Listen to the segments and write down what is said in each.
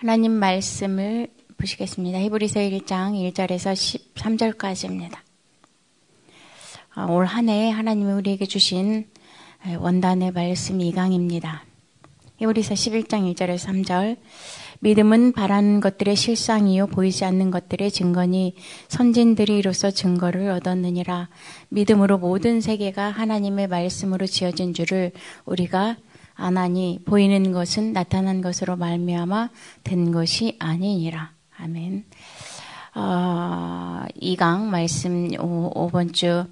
하나님 말씀을 보시겠습니다. 히브리서 1장 1절에서 13절까지입니다. 아, 올한 해 하나님이 우리에게 주신 원단의 말씀 2강입니다. 히브리서 11장 1절에서 3절 믿음은 바라는 것들의 실상이요 보이지 않는 것들의 증거니 선진들이 이로써 증거를 얻었느니라 믿음으로 모든 세계가 하나님의 말씀으로 지어진 줄을 우리가 아나니 보이는 것은 나타난 것으로 말미암아 된 것이 아니니라. 아멘. 어, 2강 말씀 5, 번주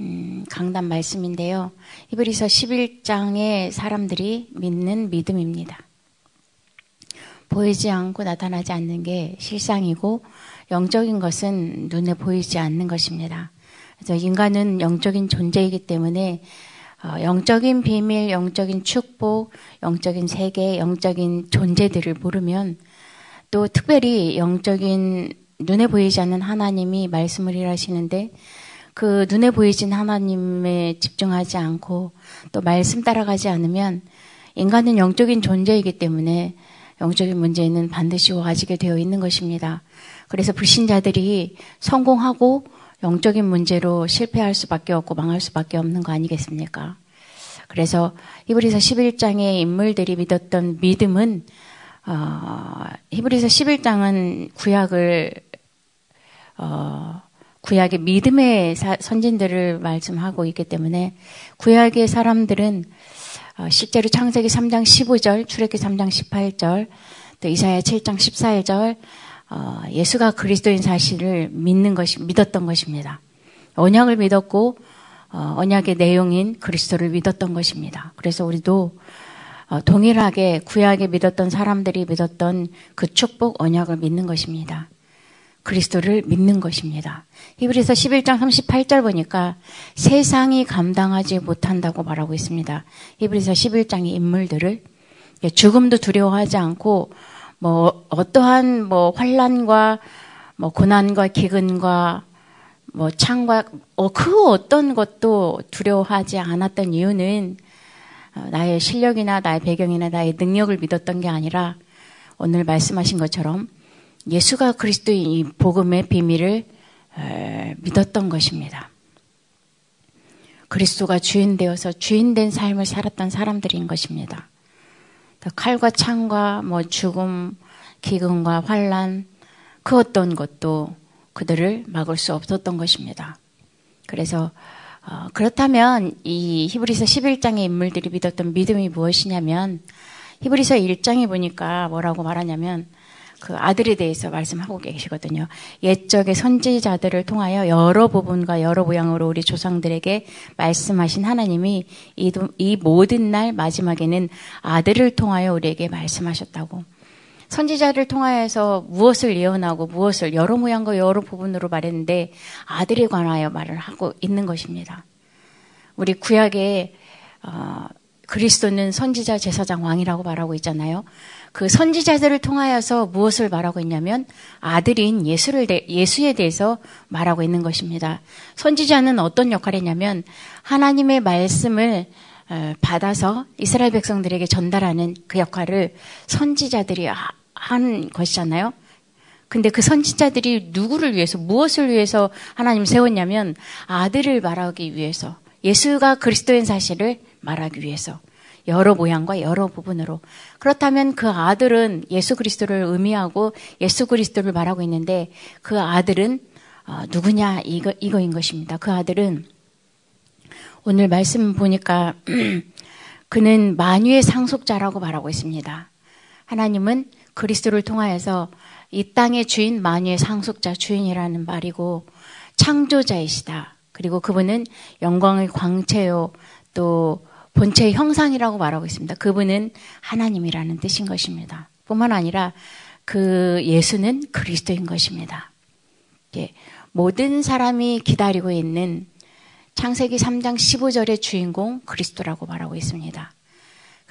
음, 강단 말씀인데요. 히브리서 11장의 사람들이 믿는 믿음입니다. 보이지 않고 나타나지 않는 게 실상이고 영적인 것은 눈에 보이지 않는 것입니다. 그래서 인간은 영적인 존재이기 때문에 어, 영적인 비밀, 영적인 축복, 영적인 세계, 영적인 존재들을 모르면 또 특별히 영적인 눈에 보이지 않는 하나님이 말씀을 일하시는데 그 눈에 보이진 하나님에 집중하지 않고 또 말씀 따라가지 않으면 인간은 영적인 존재이기 때문에 영적인 문제는 반드시 와지게 되어 있는 것입니다. 그래서 불신자들이 성공하고 영적인 문제로 실패할 수밖에 없고 망할 수밖에 없는 거 아니겠습니까? 그래서 히브리서 11장의 인물들이 믿었던 믿음은 어, 히브리서 11장은 구약을 어, 구약의 믿음의 사, 선진들을 말씀하고 있기 때문에 구약의 사람들은 어, 실제로 창세기 3장 15절, 출애기 3장 18절, 또 이사야 7장 14절 어, 예수가 그리스도인 사실을 믿는 것이 믿었던 것입니다. 언약을 믿었고 어, 언약의 내용인 그리스도를 믿었던 것입니다. 그래서 우리도 어, 동일하게 구약에 믿었던 사람들이 믿었던 그 축복 언약을 믿는 것입니다. 그리스도를 믿는 것입니다. 히브리서 11장 38절 보니까 세상이 감당하지 못한다고 말하고 있습니다. 히브리서 11장의 인물들을 죽음도 두려워하지 않고 뭐 어떠한 뭐 환란과 뭐 고난과 기근과 뭐 창과 어, 그 어떤 것도 두려워하지 않았던 이유는 어, 나의 실력이나 나의 배경이나 나의 능력을 믿었던 게 아니라 오늘 말씀하신 것처럼 예수가 그리스도의 이 복음의 비밀을 믿었던 것입니다. 그리스도가 주인 되어서 주인 된 삶을 살았던 사람들인 것입니다. 칼과 창과 뭐 죽음, 기근과 환란 그 어떤 것도 그들을 막을 수 없었던 것입니다. 그래서 어, 그렇다면 이 히브리서 11장의 인물들이 믿었던 믿음이 무엇이냐면 히브리서 1장에 보니까 뭐라고 말하냐면 그 아들에 대해서 말씀하고 계시거든요. 옛적의 선지자들을 통하여 여러 부분과 여러 모양으로 우리 조상들에게 말씀하신 하나님이 이, 이 모든 날 마지막에는 아들을 통하여 우리에게 말씀하셨다고. 선지자를 통하여서 무엇을 예언하고 무엇을 여러 모양과 여러 부분으로 말했는데 아들에 관하여 말을 하고 있는 것입니다. 우리 구약에 어, 그리스도는 선지자 제사장 왕이라고 말하고 있잖아요. 그 선지자들을 통하여서 무엇을 말하고 있냐면 아들인 예수를 대, 예수에 대해서 말하고 있는 것입니다. 선지자는 어떤 역할을 했냐면 하나님의 말씀을 어, 받아서 이스라엘 백성들에게 전달하는 그 역할을 선지자들이 한 것이잖아요. 근데 그 선지자들이 누구를 위해서 무엇을 위해서 하나님 세웠냐면 아들을 말하기 위해서 예수가 그리스도인 사실을 말하기 위해서 여러 모양과 여러 부분으로 그렇다면 그 아들은 예수 그리스도를 의미하고 예수 그리스도를 말하고 있는데 그 아들은 어, 누구냐 이거 이거인 것입니다. 그 아들은 오늘 말씀 보니까 그는 만유의 상속자라고 말하고 있습니다. 하나님은 그리스도를 통하여서 이 땅의 주인 만유의 상속자 주인이라는 말이고 창조자이시다. 그리고 그분은 영광의 광채요 또 본체의 형상이라고 말하고 있습니다. 그분은 하나님이라는 뜻인 것입니다. 뿐만 아니라 그 예수는 그리스도인 것입니다. 예, 모든 사람이 기다리고 있는 창세기 3장 15절의 주인공 그리스도라고 말하고 있습니다.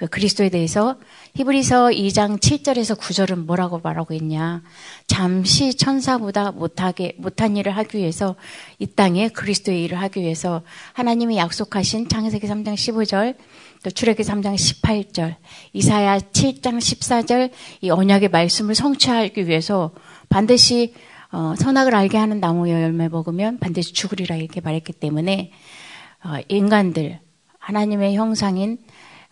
그 그리스도에 대해서 히브리서 2장 7절에서 9절은 뭐라고 말하고 있냐. 잠시 천사보다 못하게, 못한 일을 하기 위해서 이 땅에 그리스도의 일을 하기 위해서 하나님이 약속하신 창세기 3장 15절, 또 출애기 3장 18절, 이사야 7장 14절 이 언약의 말씀을 성취하기 위해서 반드시 어, 선악을 알게 하는 나무의 열매 먹으면 반드시 죽으리라 이렇게 말했기 때문에 어, 인간들 하나님의 형상인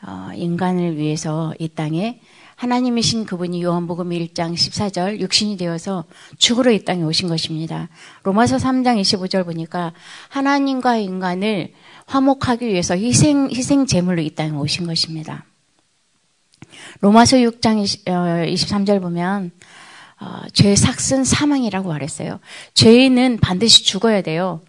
어, 인간을 위해서 이 땅에 하나님이신 그분이 요한복음 1장 14절 육신이 되어서 죽으러 이 땅에 오신 것입니다. 로마서 3장 25절 보니까 하나님과 인간을 화목하기 위해서 희생 희생 제물로 이 땅에 오신 것입니다. 로마서 6장 23절 어, 보면 어, 죄의 삭은 사망이라고 말했어요. 죄인은 반드시 죽어야 돼요.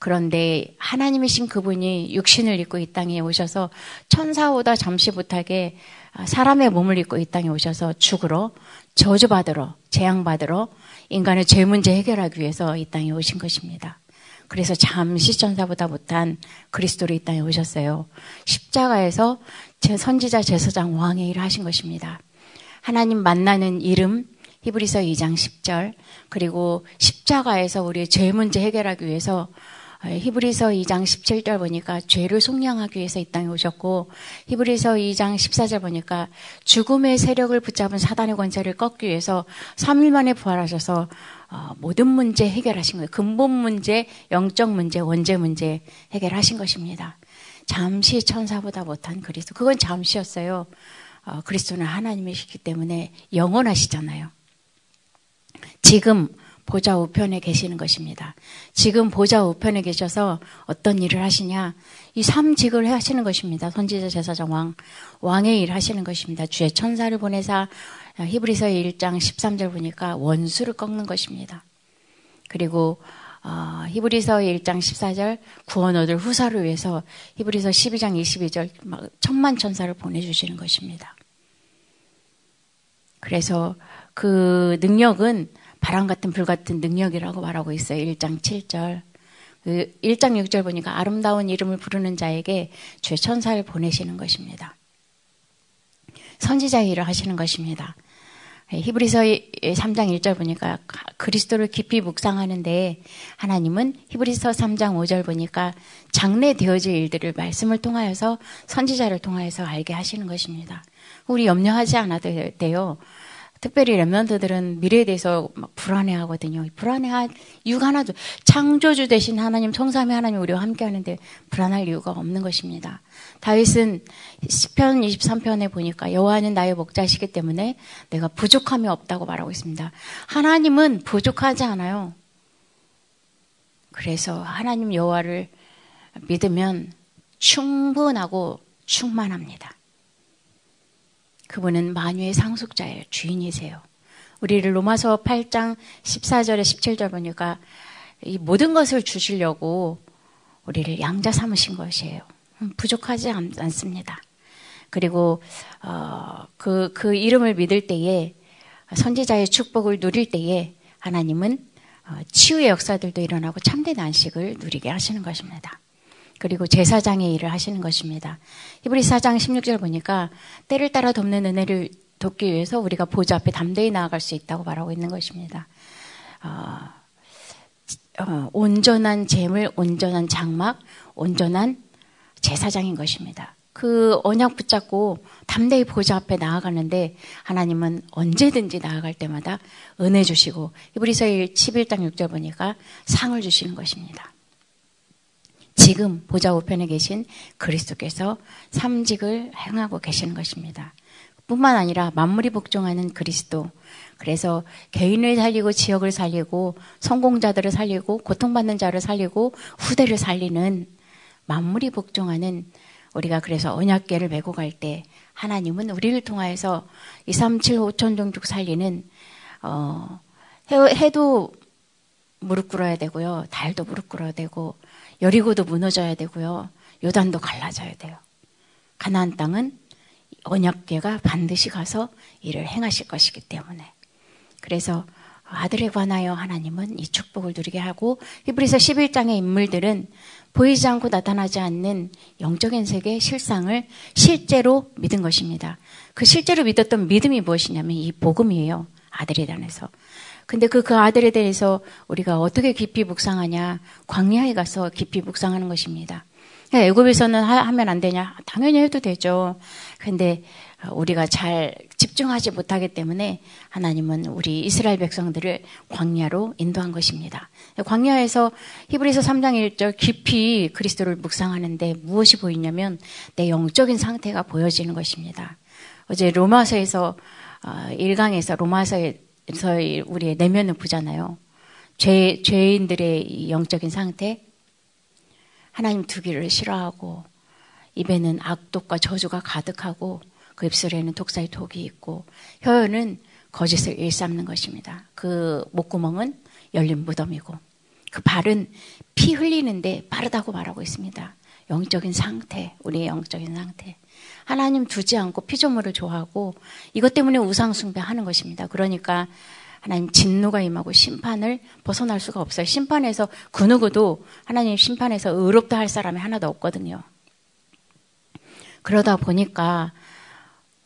그런데 하나님이신 그분이 육신을 입고 이 땅에 오셔서 천사보다 잠시 못하게 사람의 몸을 입고 이 땅에 오셔서 죽으러 저주받으러 재앙받으러 인간의 죄 문제 해결하기 위해서 이 땅에 오신 것입니다. 그래서 잠시 천사보다 못한 그리스도로 이 땅에 오셨어요. 십자가에서 제 선지자 제사장 왕의 일을 하신 것입니다. 하나님 만나는 이름 히브리서 2장 10절 그리고 십자가에서 우리의 죄 문제 해결하기 위해서 히브리서 2장 17절 보니까 죄를 속량하기 위해서 이 땅에 오셨고 히브리서 2장 14절 보니까 죽음의 세력을 붙잡은 사단의 권세를 꺾기 위해서 3일 만에 부활하셔서 어, 모든 문제 해결하신 거예요. 근본 문제, 영적 문제, 원죄 문제 해결하신 것입니다. 잠시 천사보다 못한 그리스도. 그건 잠시였어요. 어, 그리스도는 하나님이시기 때문에 영원하시잖아요. 지금 보좌 우편에 계시는 것입니다. 지금 보좌 우편에 계셔서 어떤 일을 하시냐? 이 삼직을 하시는 것입니다. 선지자 제사장 왕, 왕의 일 하시는 것입니다. 주의 천사를 보내사 히브리서 1장 13절 보니까 원수를 꺾는 것입니다. 그리고 어, 히브리서 1장 14절 구원 얻을 후사를 위해서 히브리서 12장 22절 천만 천사를 보내주시는 것입니다. 그래서 그 능력은 바람 같은 불 같은 능력이라고 말하고 있어요. 1장 7절. 그 1장 6절 보니까 아름다운 이름을 부르는 자에게 죄 천사를 보내시는 것입니다. 선지자의 일을 하시는 것입니다. 히브리서 3장 1절 보니까 그리스도를 깊이 묵상하는데 하나님은 히브리서 3장 5절 보니까 장래 되어질 일들을 말씀을 통하여서 선지자를 통하여서 알게 하시는 것입니다. 우리 염려하지 않아도 돼요. 특별히 랩런트들은 미래에 대해서 막 불안해하거든요. 불안해할 이유가 하나도 창조주 대신 하나님 성삼위 하나님 우리와 함께 하는데 불안할 이유가 없는 것입니다. 다윗은 시편 23편에 보니까 여호와는 나의 목자시기 때문에 내가 부족함이 없다고 말하고 있습니다. 하나님은 부족하지 않아요. 그래서 하나님 여호와를 믿으면 충분하고 충만합니다. 그분은 만유의 상속자예요. 주인이세요. 우리를 로마서 8장 14절에 17절 보니까 이 모든 것을 주시려고 우리를 양자 삼으신 것이에요. 음, 부족하지 않, 습니다 그리고 어, 그, 그 이름을 믿을 때에 선지자의 축복을 누릴 때에 하나님은 어, 치유의 역사들도 일어나고 참된 안식을 누리게 하시는 것입니다. 그리고 제사장의 일을 하시는 것입니다. 히브리 4장 16절 보니까 때를 따라 돕는 은혜를 돕기 위해서 우리가 보좌 앞에 담대히 나아갈 수 있다고 말하고 있는 것입니다. 어, 어, 온전한 재물, 온전한 장막, 온전한 제사장인 것입니다. 그 언약 붙잡고 담대히 보좌 앞에 나아가는데 하나님은 언제든지 나아갈 때마다 은혜 주시고 히브리서 11장 6절 보니까 상을 주시는 것입니다. 지금 보좌 우편에 계신 그리스도께서 삼직을 행하고 계시는 것입니다. 뿐만 아니라 만물이 복종하는 그리스도. 그래서 개인을 살리고 지역을 살리고 성공자들을 살리고 고통받는 자를 살리고 후대를 살리는 만물이 복종하는 우리가 그래서 언약계를 메고 갈 때 하나님은 우리를 통하여서 2, 3, 7, 5천 종족 살리는 어 해도 무릎 꿇어야 되고요. 달도 무릎 꿇어야 되고 여리고도 무너져야 되고요. 요단도 갈라져야 돼요. 가나안 땅은 언약궤가 반드시 가서 일을 행하실 것이기 때문에 그래서 아들에 관하여 하나님은 이 축복을 누리게 하고 히브리서 11장의 인물들은 보이지 않고 나타나지 않는 영적인 세계의 실상을 실제로 믿은 것입니다. 그 실제로 믿었던 믿음이 무엇이냐면 이 복음이에요. 아들에 대해서. 근데 그, 그 아들에 대해서 우리가 어떻게 깊이 묵상하냐. 광야에 가서 깊이 묵상하는 것입니다. 애굽에서는 하면 안 되냐? 당연히 해도 되죠. 근데 우리가 잘 집중하지 못하기 때문에 하나님은 우리 이스라엘 백성들을 광야로 인도한 것입니다. 광야에서 히브리서 3장 1절 깊이 그리스도를 묵상하는데 무엇이 보이냐면 내 영적인 상태가 보여지는 것입니다. 어제 로마서에서 1강에서 어, 로마서에 서 우리의 내면을 보잖아요. 죄, 죄인들의 영적인 상태, 하나님 두기를 싫어하고 입에는 악독과 저주가 가득하고 그 입술에는 독사의 독이 있고 혀에는 거짓을 일삼는 것입니다. 그 목구멍은 열린 무덤이고 그 발은 피 흘리는데 빠르다고 말하고 있습니다. 영적인 상태, 우리의 영적인 상태. 하나님 두지 않고 피조물을 좋아하고 이것 때문에 우상숭배하는 것입니다. 그러니까 하나님 진노가 임하고 심판을 벗어날 수가 없어요. 심판에서 그 누구도 하나님 심판에서 의롭다 할 사람이 하나도 없거든요. 그러다 보니까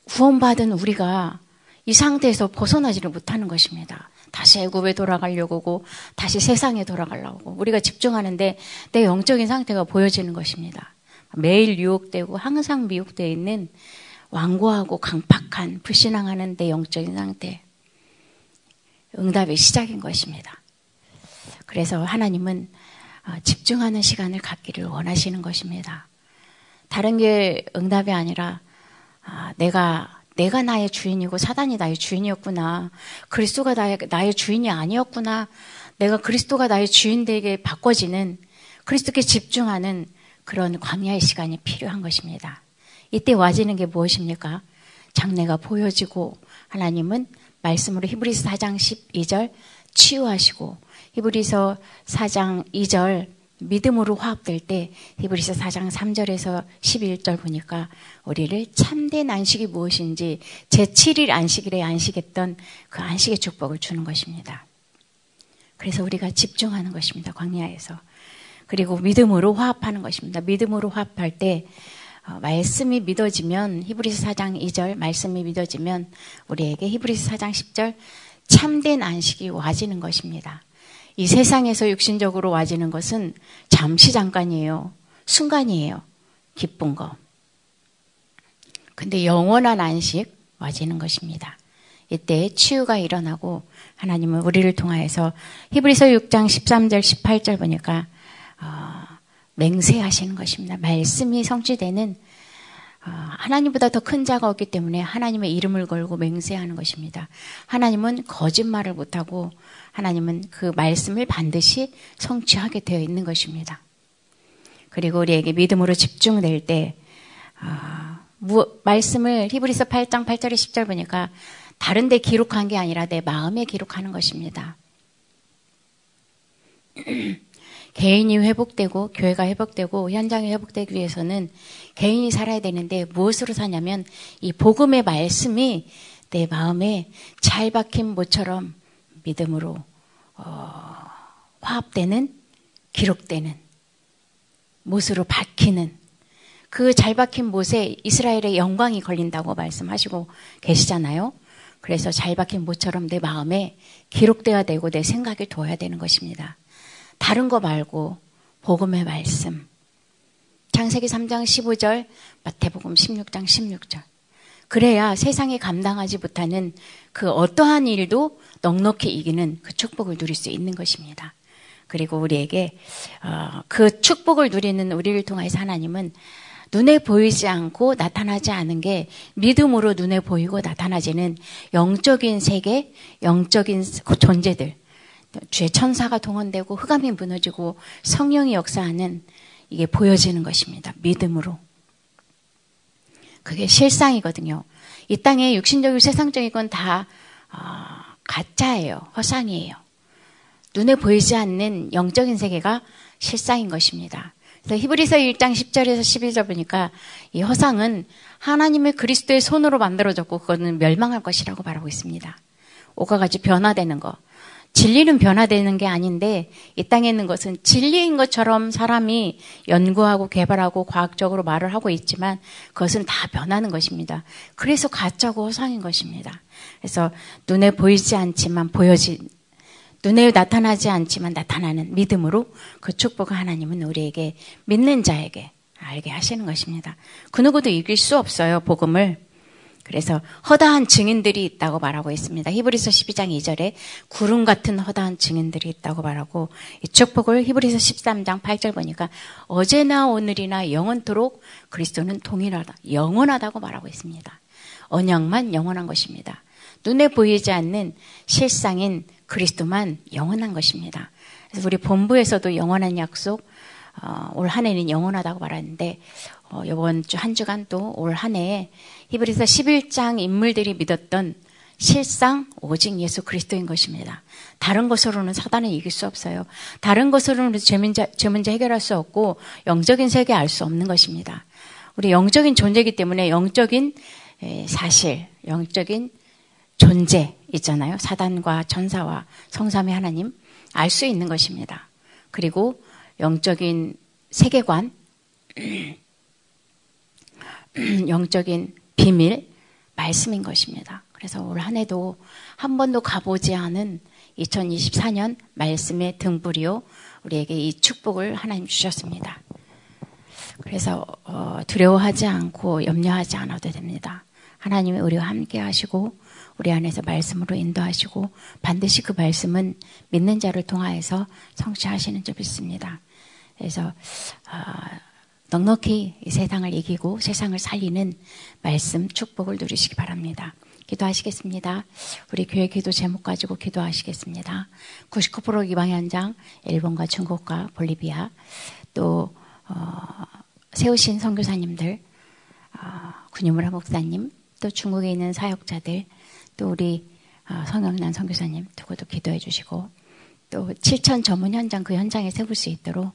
구원받은 우리가 이 상태에서 벗어나지를 못하는 것입니다. 다시 애굽에 돌아가려고 하고 다시 세상에 돌아가려고 하고 우리가 집중하는데 내 영적인 상태가 보여지는 것입니다. 매일 유혹되고 항상 미혹되어 있는 완고하고 강팍한 불신앙하는 내 영적인 상태 응답의 시작인 것입니다. 그래서 하나님은 어, 집중하는 시간을 갖기를 원하시는 것입니다. 다른 게 응답이 아니라 아, 내가 내가 나의 주인이고 사단이 나의 주인이었구나. 그리스도가 나의, 나의 주인이 아니었구나. 내가 그리스도가 나의 주인 되게 바꿔지는 그리스도께 집중하는 그런 광야의 시간이 필요한 것입니다. 이때 와지는 게 무엇입니까? 장래가 보여지고 하나님은 말씀으로 히브리서 4장 12절 치유하시고 히브리서 4장 2절 믿음으로 화합될 때 히브리서 4장 3절에서 11절 보니까 우리를 참된 안식이 무엇인지 제7일 안식일에 안식했던 그 안식의 축복을 주는 것입니다. 그래서 우리가 집중하는 것입니다. 광야에서. 그리고 믿음으로 화합하는 것입니다. 믿음으로 화합할 때 어, 말씀이 믿어지면 히브리서 4장 2절 말씀이 믿어지면 우리에게 히브리서 4장 10절 참된 안식이 와지는 것입니다. 이 세상에서 육신적으로 와지는 것은 잠시 잠깐이에요. 순간이에요. 기쁜 거. 근데 영원한 안식 와지는 것입니다. 이때 치유가 일어나고 하나님은 우리를 통하여서 히브리서 6장 13절 18절 보니까 어, 맹세하시는 것입니다. 말씀이 성취되는 어, 하나님보다 더 큰 자가 없기 때문에 하나님의 이름을 걸고 맹세하는 것입니다. 하나님은 거짓말을 못하고 하나님은 그 말씀을 반드시 성취하게 되어 있는 것입니다. 그리고 우리에게 믿음으로 집중될 때 어, 말씀을 히브리서 8장 8절에 10절 보니까 다른 데 기록한 게 아니라 내 마음에 기록하는 것입니다. 개인이 회복되고 교회가 회복되고 현장이 회복되기 위해서는 개인이 살아야 되는데 무엇으로 사냐면 이 복음의 말씀이 내 마음에 잘 박힌 모처럼 믿음으로 어, 화합되는 기록되는 못으로 박히는 그 잘 박힌 못에 이스라엘의 영광이 걸린다고 말씀하시고 계시잖아요. 그래서 잘 박힌 못처럼 내 마음에 기록되어야 되고 내 생각을 둬야 되는 것입니다. 다른 거 말고 복음의 말씀. 창세기 3장 15절, 마태복음 16장 16절. 그래야 세상에 감당하지 못하는 그 어떠한 일도 넉넉히 이기는 그 축복을 누릴 수 있는 것입니다. 그리고 우리에게 어, 그 축복을 누리는 우리를 통해서 하나님은 눈에 보이지 않고 나타나지 않은 게 믿음으로 눈에 보이고 나타나지는 영적인 세계, 영적인 존재들, 주의 천사가 동원되고 흑암이 무너지고 성령이 역사하는 이게 보여지는 것입니다. 믿음으로. 그게 실상이거든요. 이 땅에 육신적이고 세상적인 건다 어, 가짜예요. 허상이에요. 눈에 보이지 않는 영적인 세계가 실상인 것입니다. 그래서 히브리서 1장 10절에서 11절 보니까 이 허상은 하나님의 그리스도의 손으로 만들어졌고 그거는 멸망할 것이라고 말하고 있습니다. 오가 같이 변화되는 거. 진리는 변화되는 게 아닌데 이 땅에 있는 것은 진리인 것처럼 사람이 연구하고 개발하고 과학적으로 말을 하고 있지만 그것은 다 변하는 것입니다. 그래서 가짜고 허상인 것입니다. 그래서 눈에 보이지 않지만 보여진 눈에 나타나지 않지만 나타나는 믿음으로 그 축복을 하나님은 우리에게 믿는 자에게 알게 하시는 것입니다. 그 누구도 이길 수 없어요, 복음을. 그래서 허다한 증인들이 있다고 말하고 있습니다. 히브리서 12장 2절에 구름 같은 허다한 증인들이 있다고 말하고 이 축복을 히브리서 13장 8절 보니까 어제나 오늘이나 영원토록 그리스도는 동일하다. 영원하다고 말하고 있습니다. 언약만 영원한 것입니다. 눈에 보이지 않는 실상인 그리스도만 영원한 것입니다. 그래서 우리 본부에서도 영원한 약속 어, 올 한 해는 영원하다고 말하는데 어, 이번 주 한 주간 또 올 한 해에 히브리서 11장 인물들이 믿었던 실상 오직 예수 그리스도인 것입니다. 다른 것으로는 사단을 이길 수 없어요. 다른 것으로는 죄 문제, 죄 문제 해결할 수 없고 영적인 세계 알 수 없는 것입니다. 우리 영적인 존재이기 때문에 영적인 사실, 영적인 존재 있잖아요. 사단과 전사와 성삼의 하나님 알 수 있는 것입니다. 그리고 영적인 세계관, 영적인 비밀, 말씀인 것입니다. 그래서 올 한 해도 한 번도 가보지 않은 2024년 말씀의 등불이요. 우리에게 이 축복을 하나님 주셨습니다. 그래서 어, 두려워하지 않고 염려하지 않아도 됩니다. 하나님이 우리와 함께 하시고 우리 안에서 말씀으로 인도하시고 반드시 그 말씀은 믿는 자를 통하여서 성취하시는 줄 믿습니다. 그래서 어, 넉넉히 이 세상을 이기고 세상을 살리는 말씀 축복을 누리시기 바랍니다. 기도하시겠습니다. 우리 교회 기도 제목 가지고 기도하시겠습니다. 99% 이방 현장 일본과 중국과 볼리비아 또 어, 세우신 선교사님들 어, 군유무라 목사님 또 중국에 있는 사역자들 또 우리 어, 성영란 선교사님 두고도 기도해 주시고 또 7천 전문 현장 그 현장에 세울 수 있도록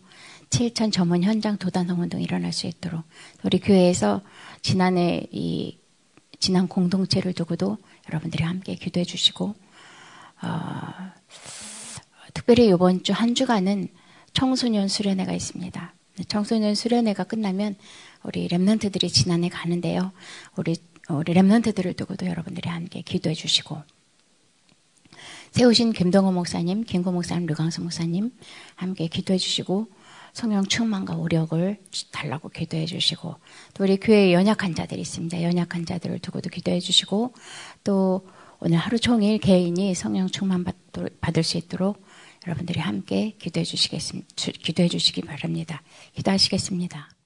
7천 전문 현장 도단 성 운동 일어날 수 있도록 우리 교회에서 지난해 이 지난 공동체를 두고도 여러분들이 함께 기도해 주시고 어, 특별히 이번 주 한 주간은 청소년 수련회가 있습니다. 청소년 수련회가 끝나면 우리 랩런트들이 지난해 가는데요. 우리 우리 랩런트들을 두고도 여러분들이 함께 기도해 주시고 세우신 김동호 목사님, 김고 목사님, 류강수 목사님 함께 기도해 주시고 성령 충만과 오력을 달라고 기도해 주시고 또 우리 교회에 연약한 자들이 있습니다. 연약한 자들을 두고도 기도해 주시고 또 오늘 하루 종일 개인이 성령 충만 받을 수 있도록 여러분들이 함께 기도해 주시겠습니다. 기도해 주시기 바랍니다. 기도하시겠습니다.